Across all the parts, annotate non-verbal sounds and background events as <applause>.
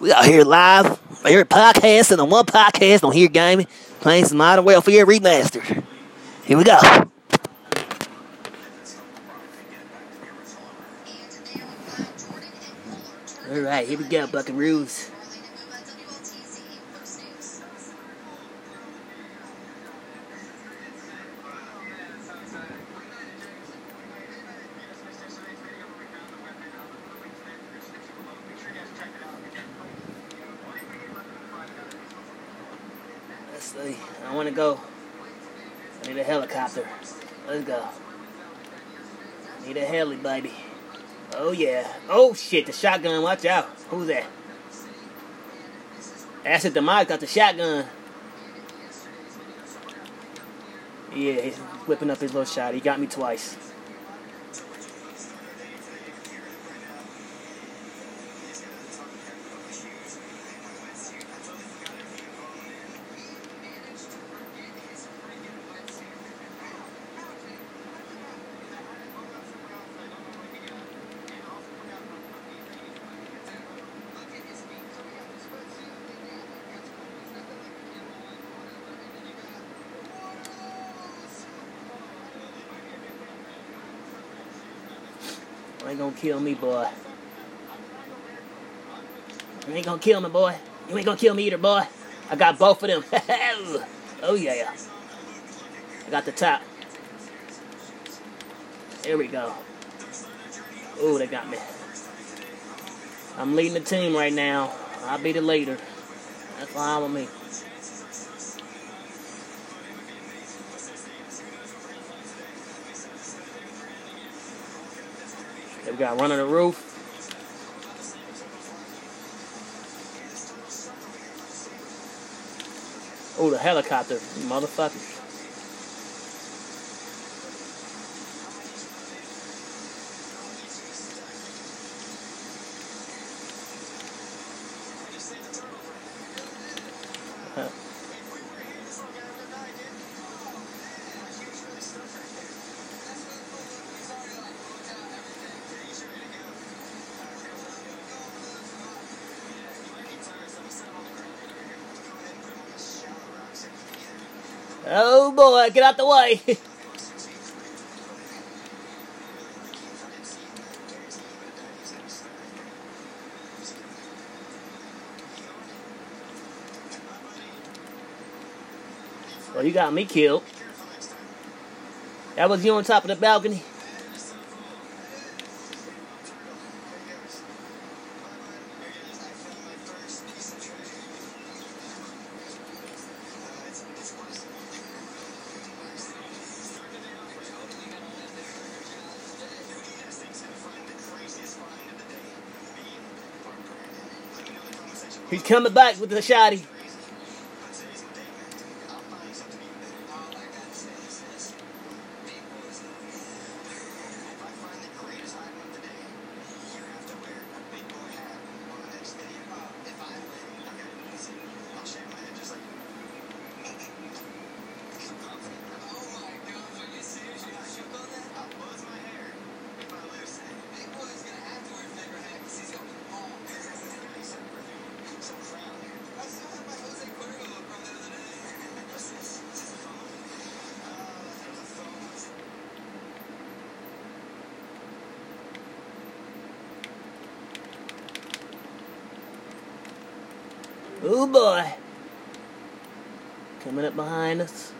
We out here live, right here podcasting on one podcast on Here Gaming, playing some Modern Warfare Remastered. Here we go. All right, here we go, Buckaroos. Let's see. I want to go. I need a helicopter. Let's go. Need a heli, baby. Oh yeah. Oh shit, the shotgun. Watch out. Who's that? Acid Demise got the shotgun. Yeah, he's whipping up his little shot. He got me twice. Kill me, boy. You ain't gonna kill me, boy. You ain't gonna kill me either, boy. I got both of them. <laughs> oh yeah. I got the top. There we go. Oh, they got me. I'm leading the team right now. I'll be the leader. That's fine with me. They got running the roof. Oh, the helicopter, you motherfuckers. Huh. Oh boy, get out the way. <laughs> well, you got me killed. That was you on top of the balcony. He's coming back with the shotty. Oh boy. Coming up behind us.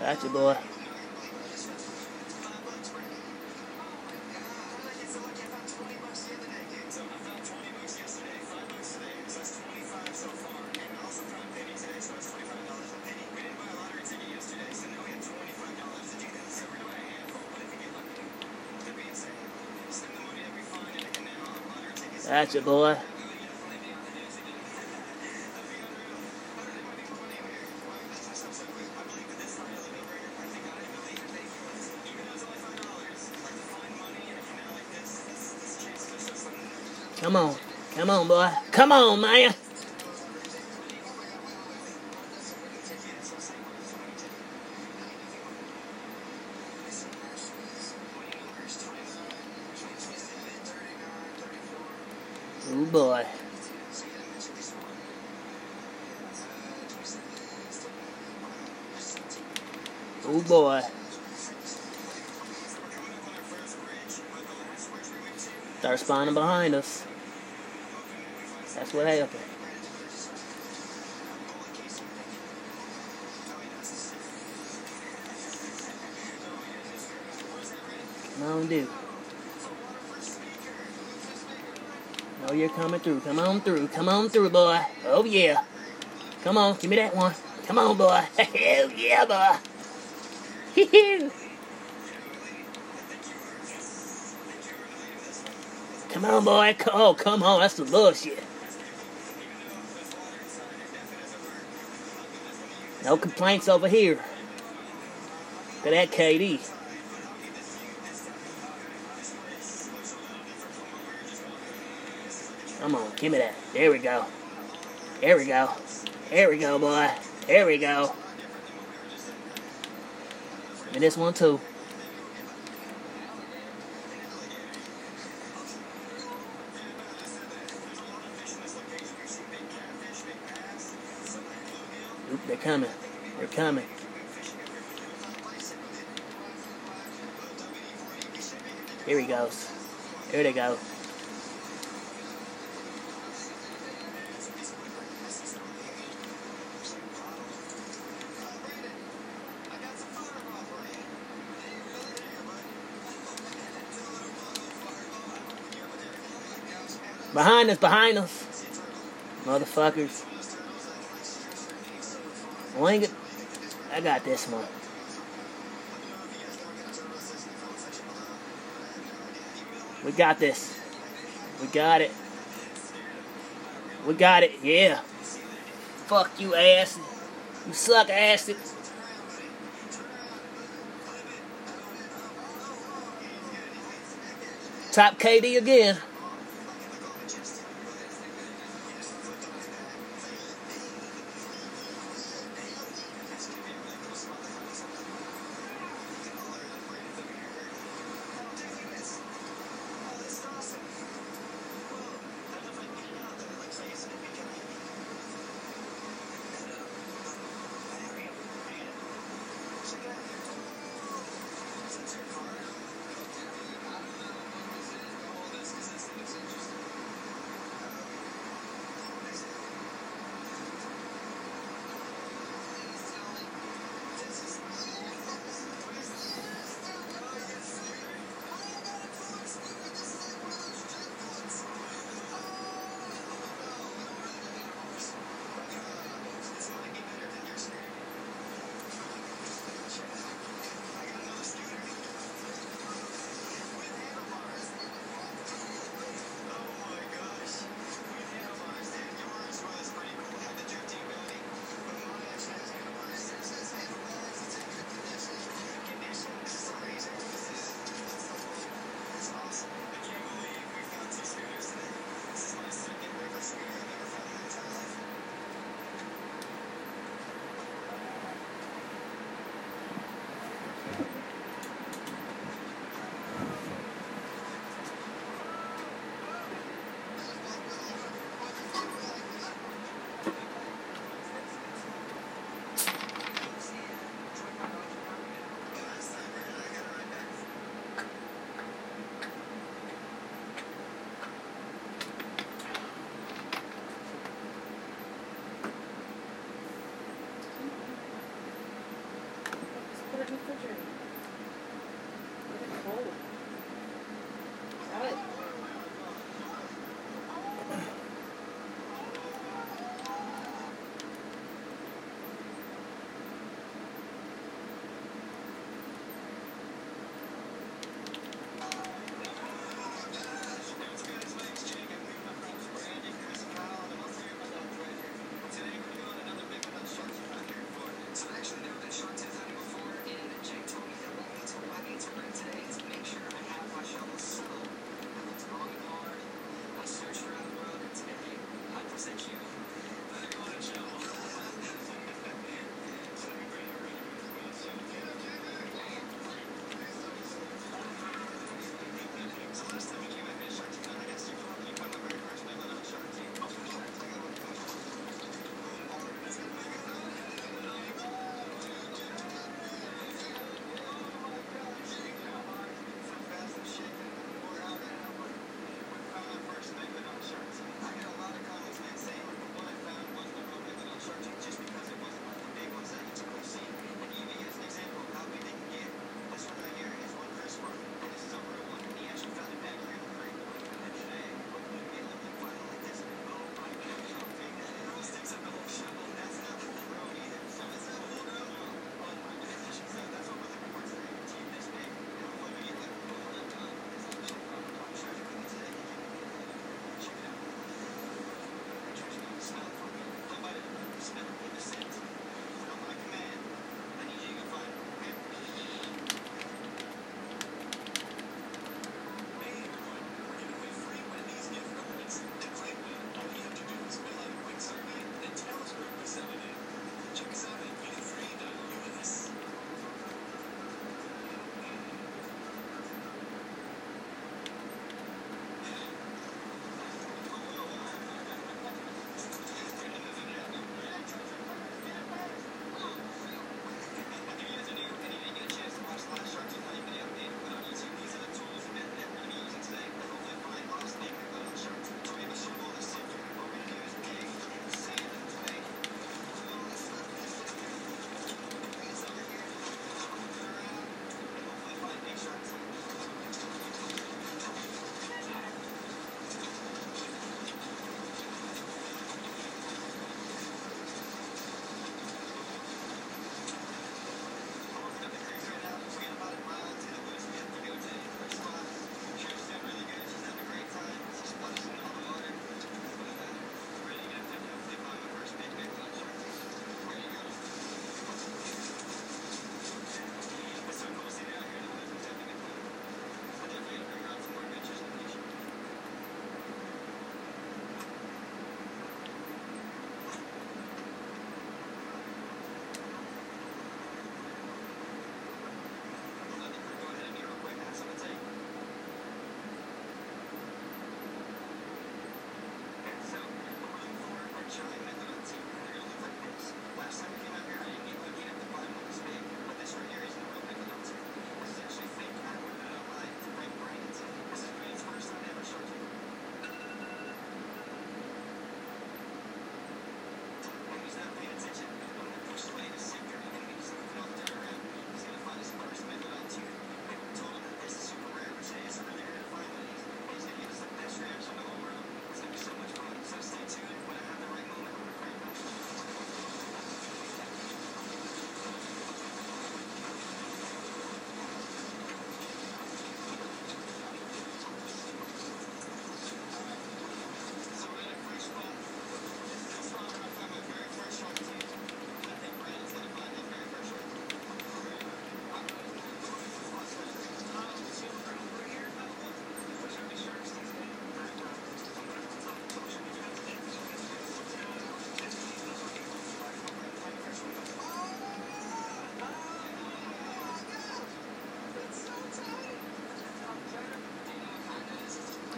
Gotcha, boy. That's your boy. Come on. Come on, boy. Come on, man. Oh boy. Oh boy. Spawning behind us. That's what happened. Come on, dude. Oh, you're coming through. Come on through. Come on through, boy. Oh, yeah. Come on, give me that one. Come on, boy. <laughs> Hell yeah, boy. <laughs> Come on, boy. Oh, come on. That's the bullshit. No complaints over here. Look at that KD. Come on, give me that. There we go. There we go. There we go, boy. There we go. And this one too. They're coming. They're coming. Here he goes. Here they go. Behind us, behind us. Motherfuckers. I got this one. We got this. We got it. We got it, yeah. Fuck you, ass. You suck, ass. Top KD again.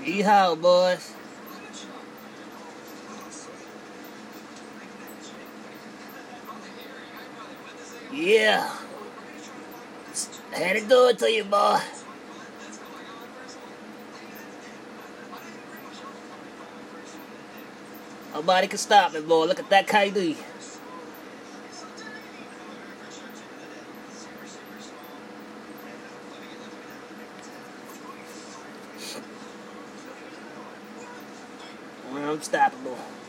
Yeehaw, boys. Yeah. Had to do it to you, boy. Nobody can stop me, boy. Look at that KD. Unstoppable.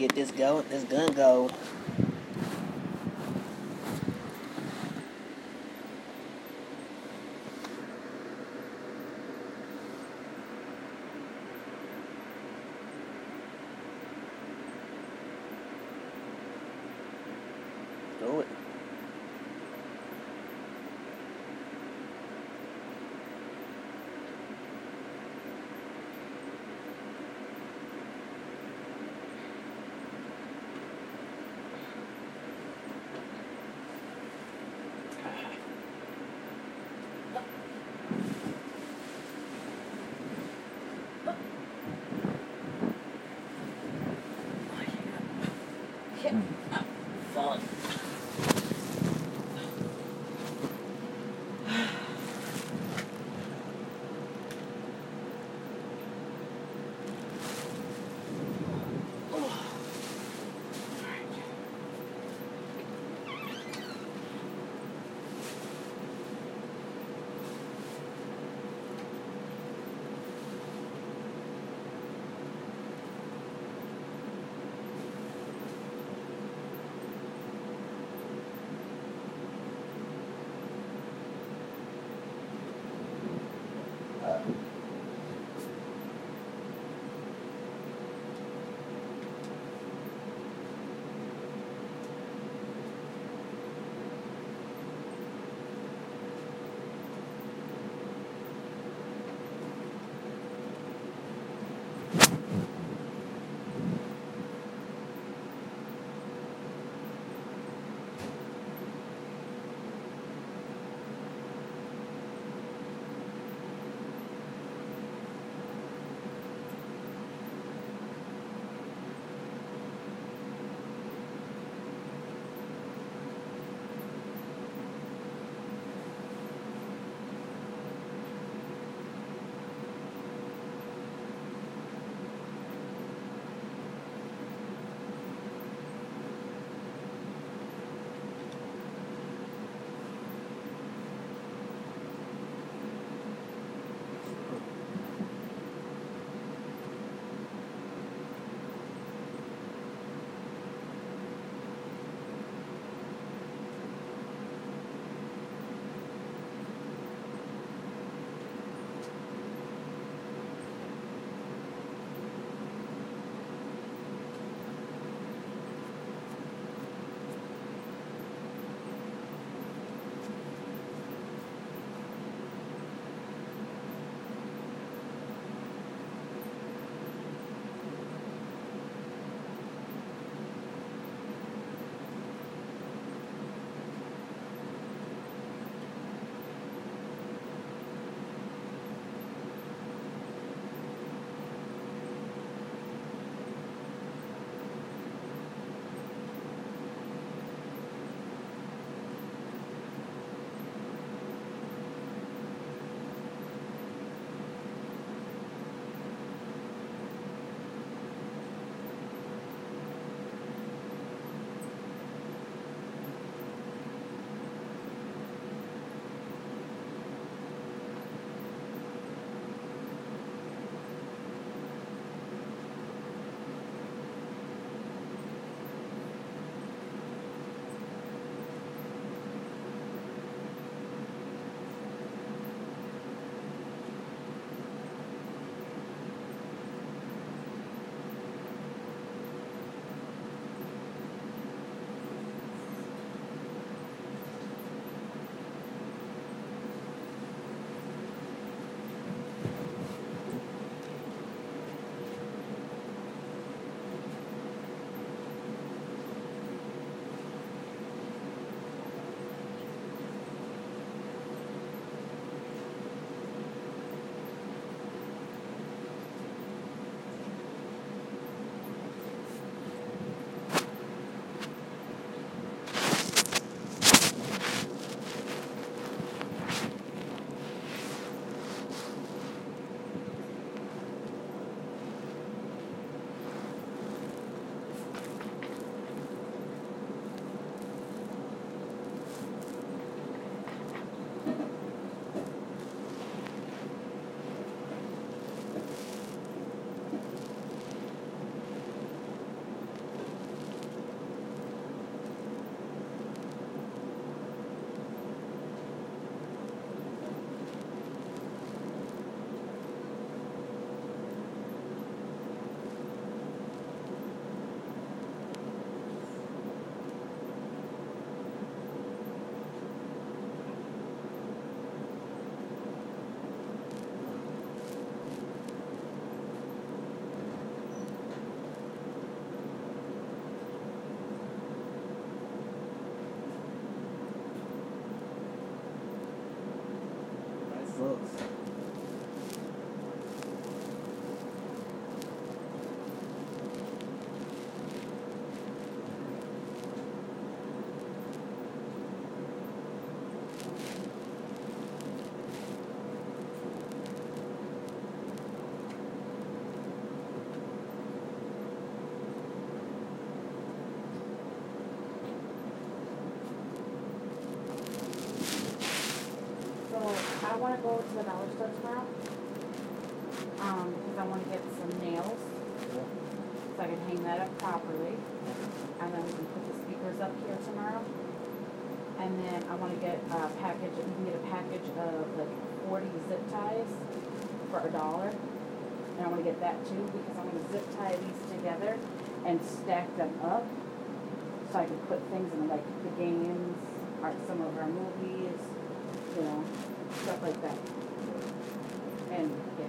Get this go, this gun go. I want to go to the dollar store tomorrow. Um, because I want to get some nails so I can hang that up properly. And then we can put the speakers up here tomorrow. And then I want to get a package, you can get a package of like 40 zip ties for a dollar. And I want to get that too because I'm going to zip tie these together and stack them up so I can put things in like the games, or some of our movies, you know, stuff like that. And yeah.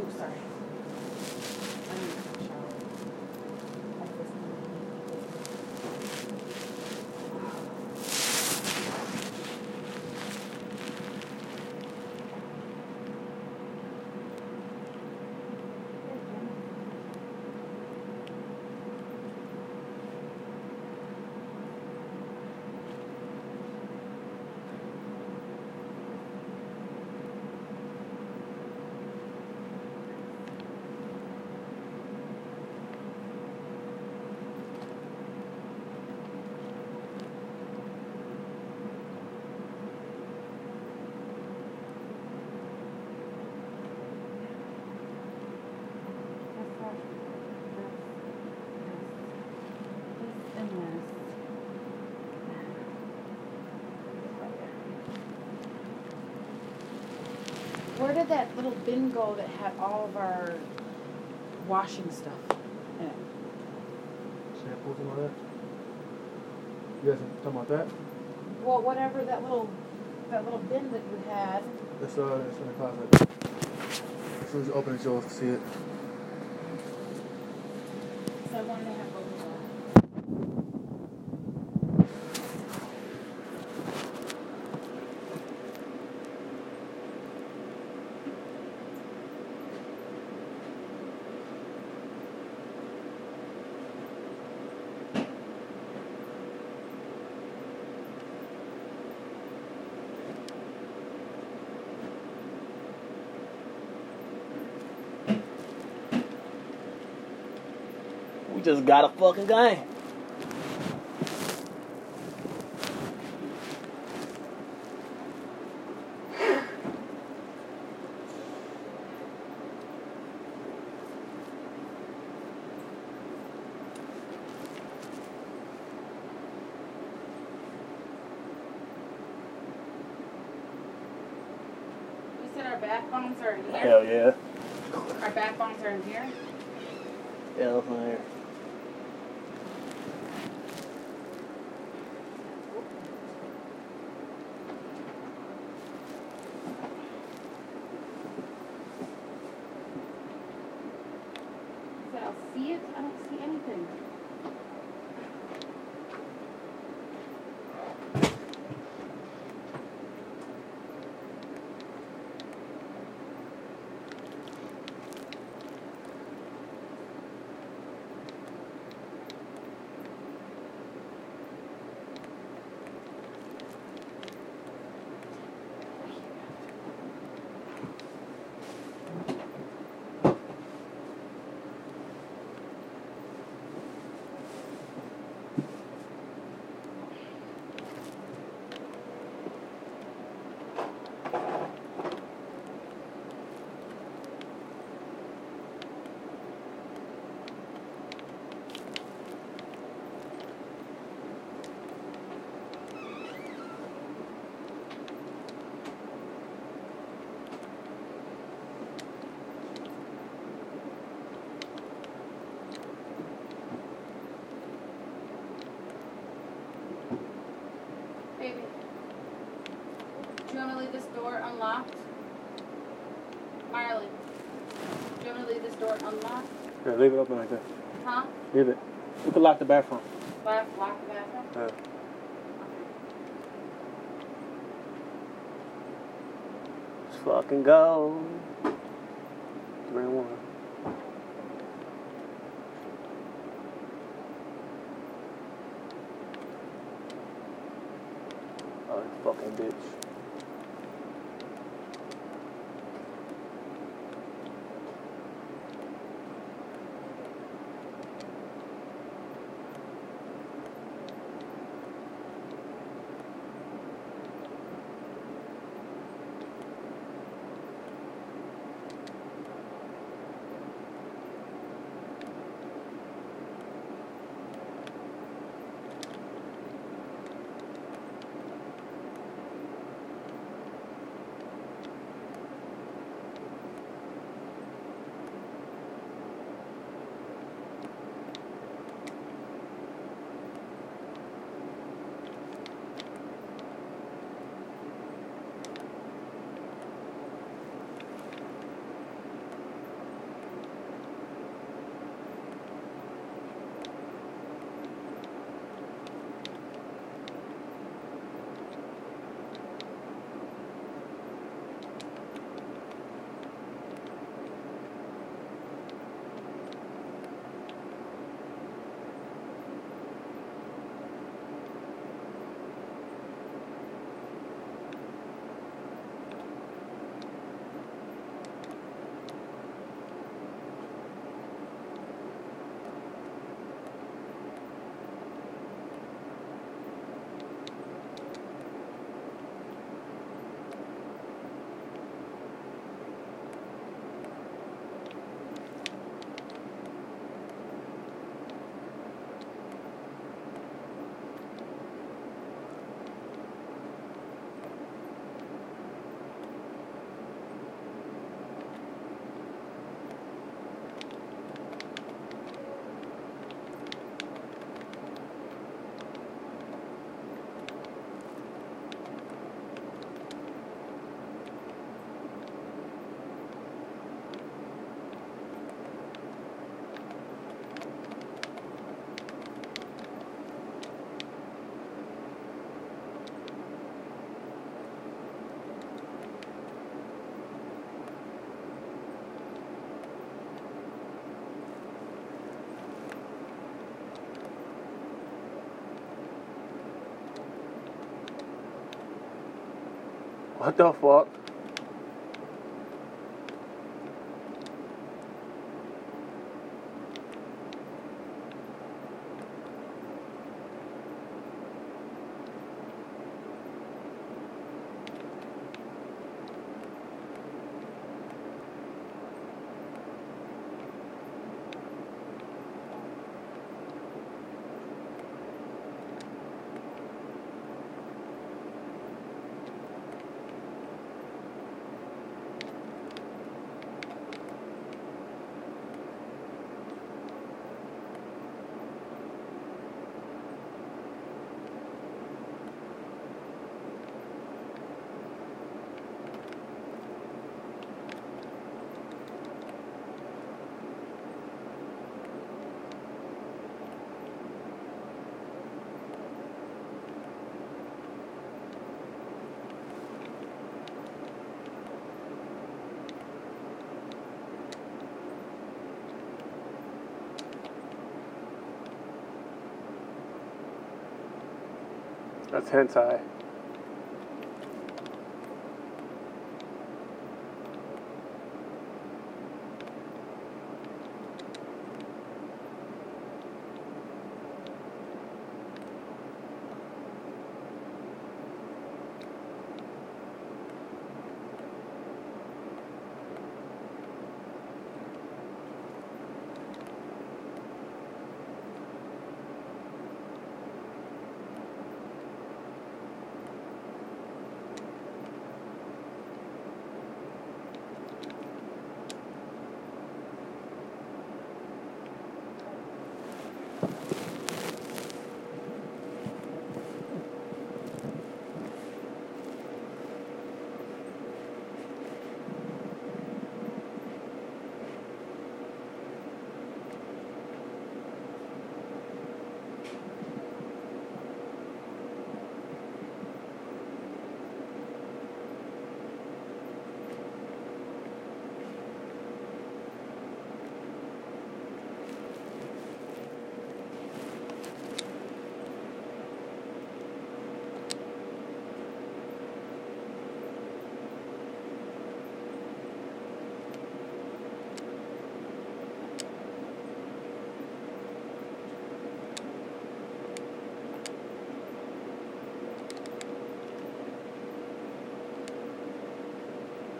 Oops, sorry. I need to shower. Like this. That's not- that's- this, this, and this. Where did that little bin go that had all of our washing stuff in it? Samples and all that. You guys talking about that? Well, whatever that little, that little bin that you had. That's uh, that's in the closet. As soon as you open it, you'll see it. So I wanted to have both of them. We just got a fucking game. You said our backbones are in here? Hell yeah. Our backbones are in here? Hell fire. I said, I'll see it. I don't see anything. Baby, do you want to leave this door unlocked? Marley, do you want to leave this door unlocked? Yeah, leave it open like that. Huh? Leave it. We can lock the bathroom. Lock, lock the bathroom? Uh, Let's fucking go. What the fuck? That's hentai.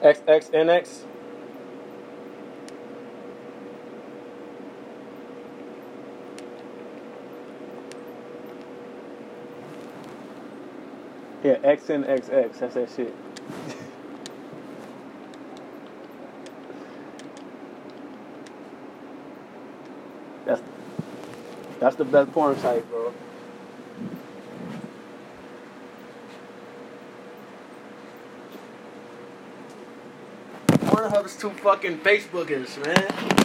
XXNX. Yeah, XNXX. That's that shit. <laughs> that's that's the best porn site, bro. Pornhub's two fucking Facebookers, man.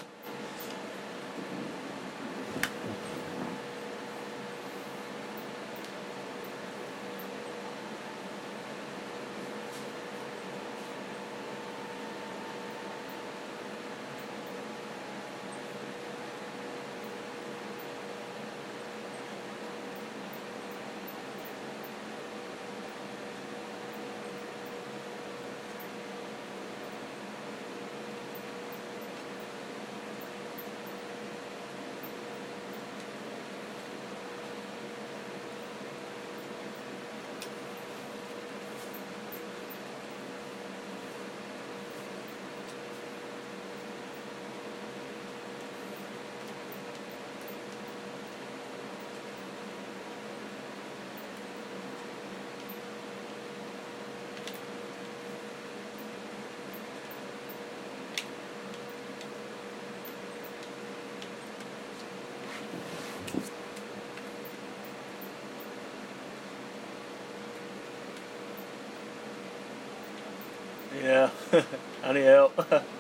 Yeah, <laughs> I need help. <laughs>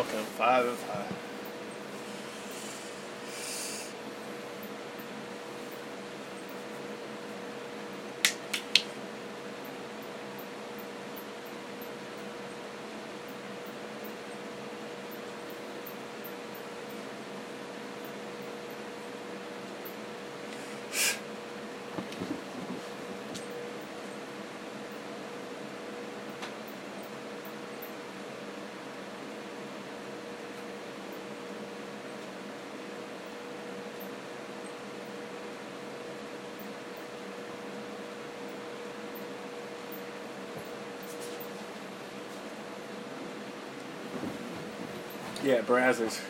Okay, five and five. Yeah, Brazzers.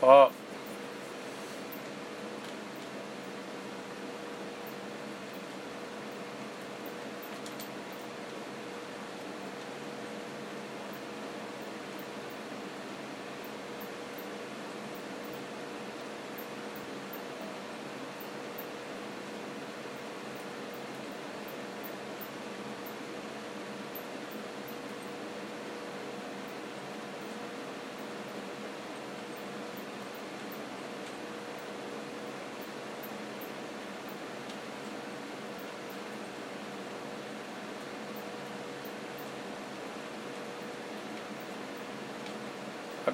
Fuck.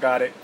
Got it.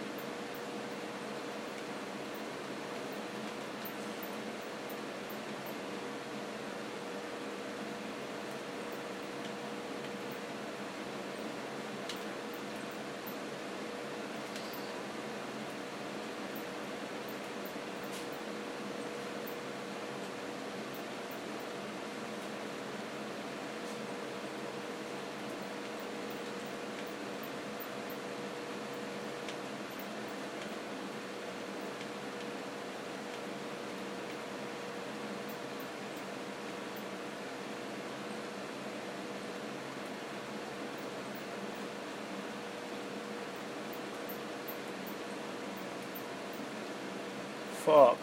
Fuck.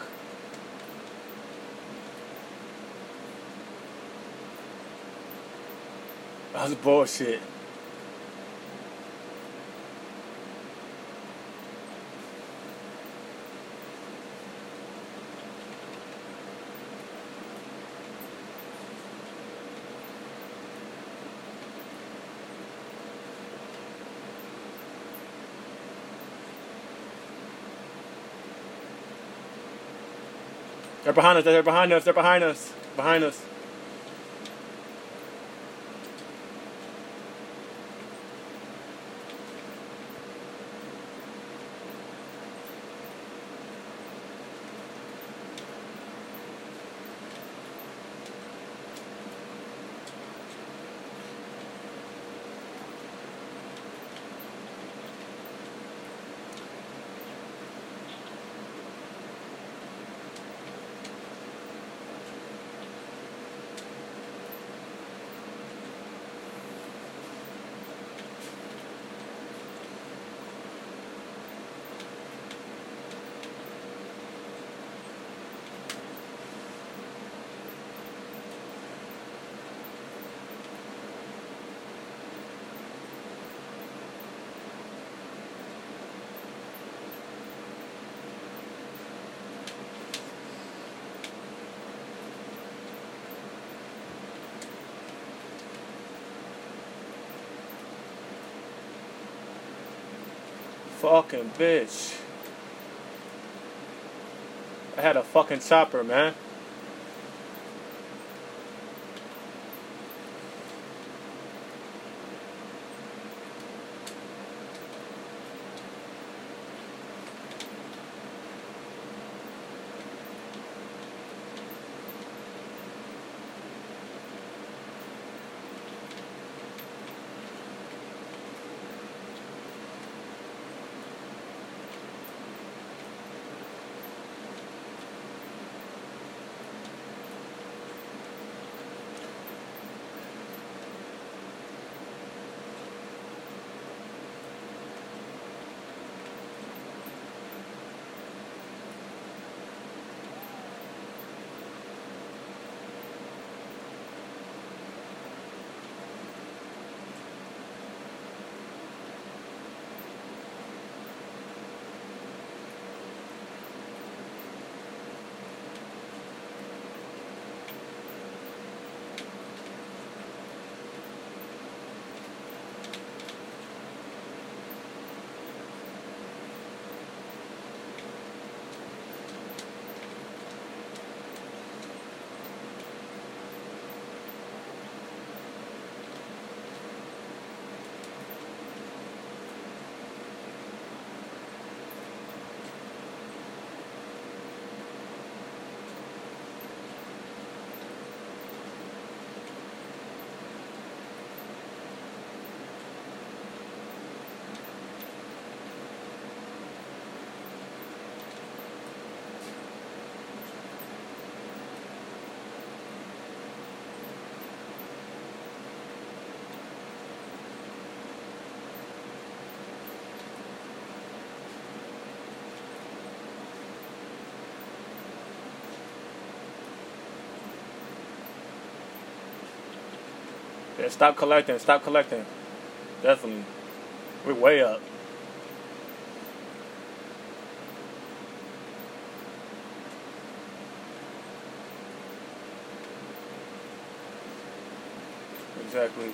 That's bullshit. They're behind us. They're behind us. They're behind us. Behind us. Fucking bitch. I had a fucking chopper, man. Yeah, stop collecting. Stop collecting. Definitely. We're way up. Exactly.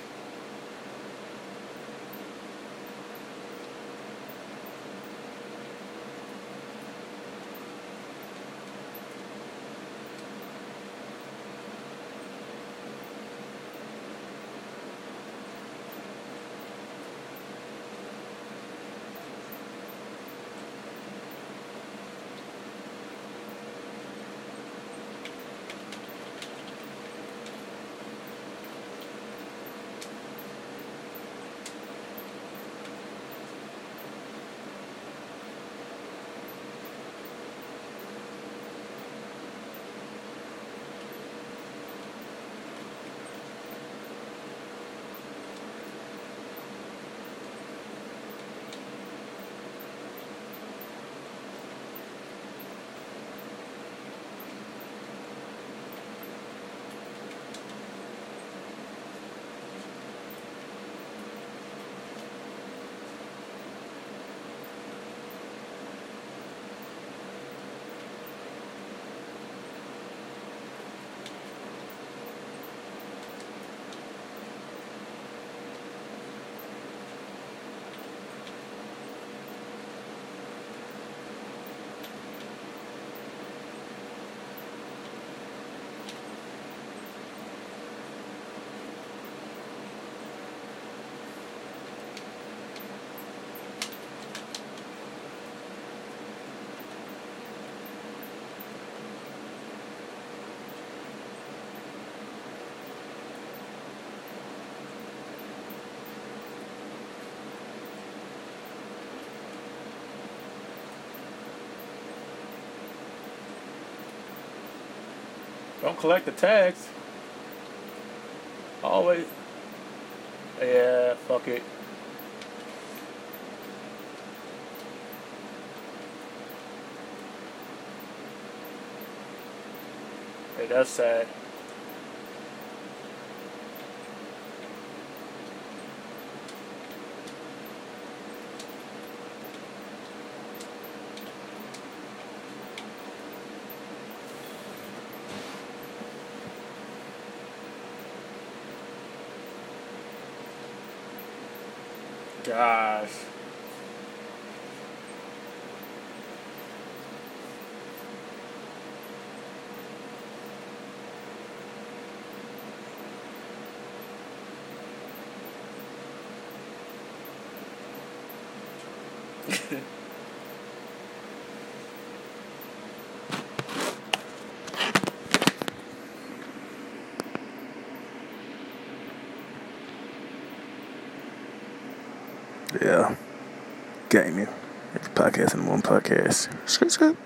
Don't collect the tax. Always. Yeah, fuck it. Hey, that's sad. Gosh. Yeah. Gaming. It's podcast in one podcast. Scoot, scoot.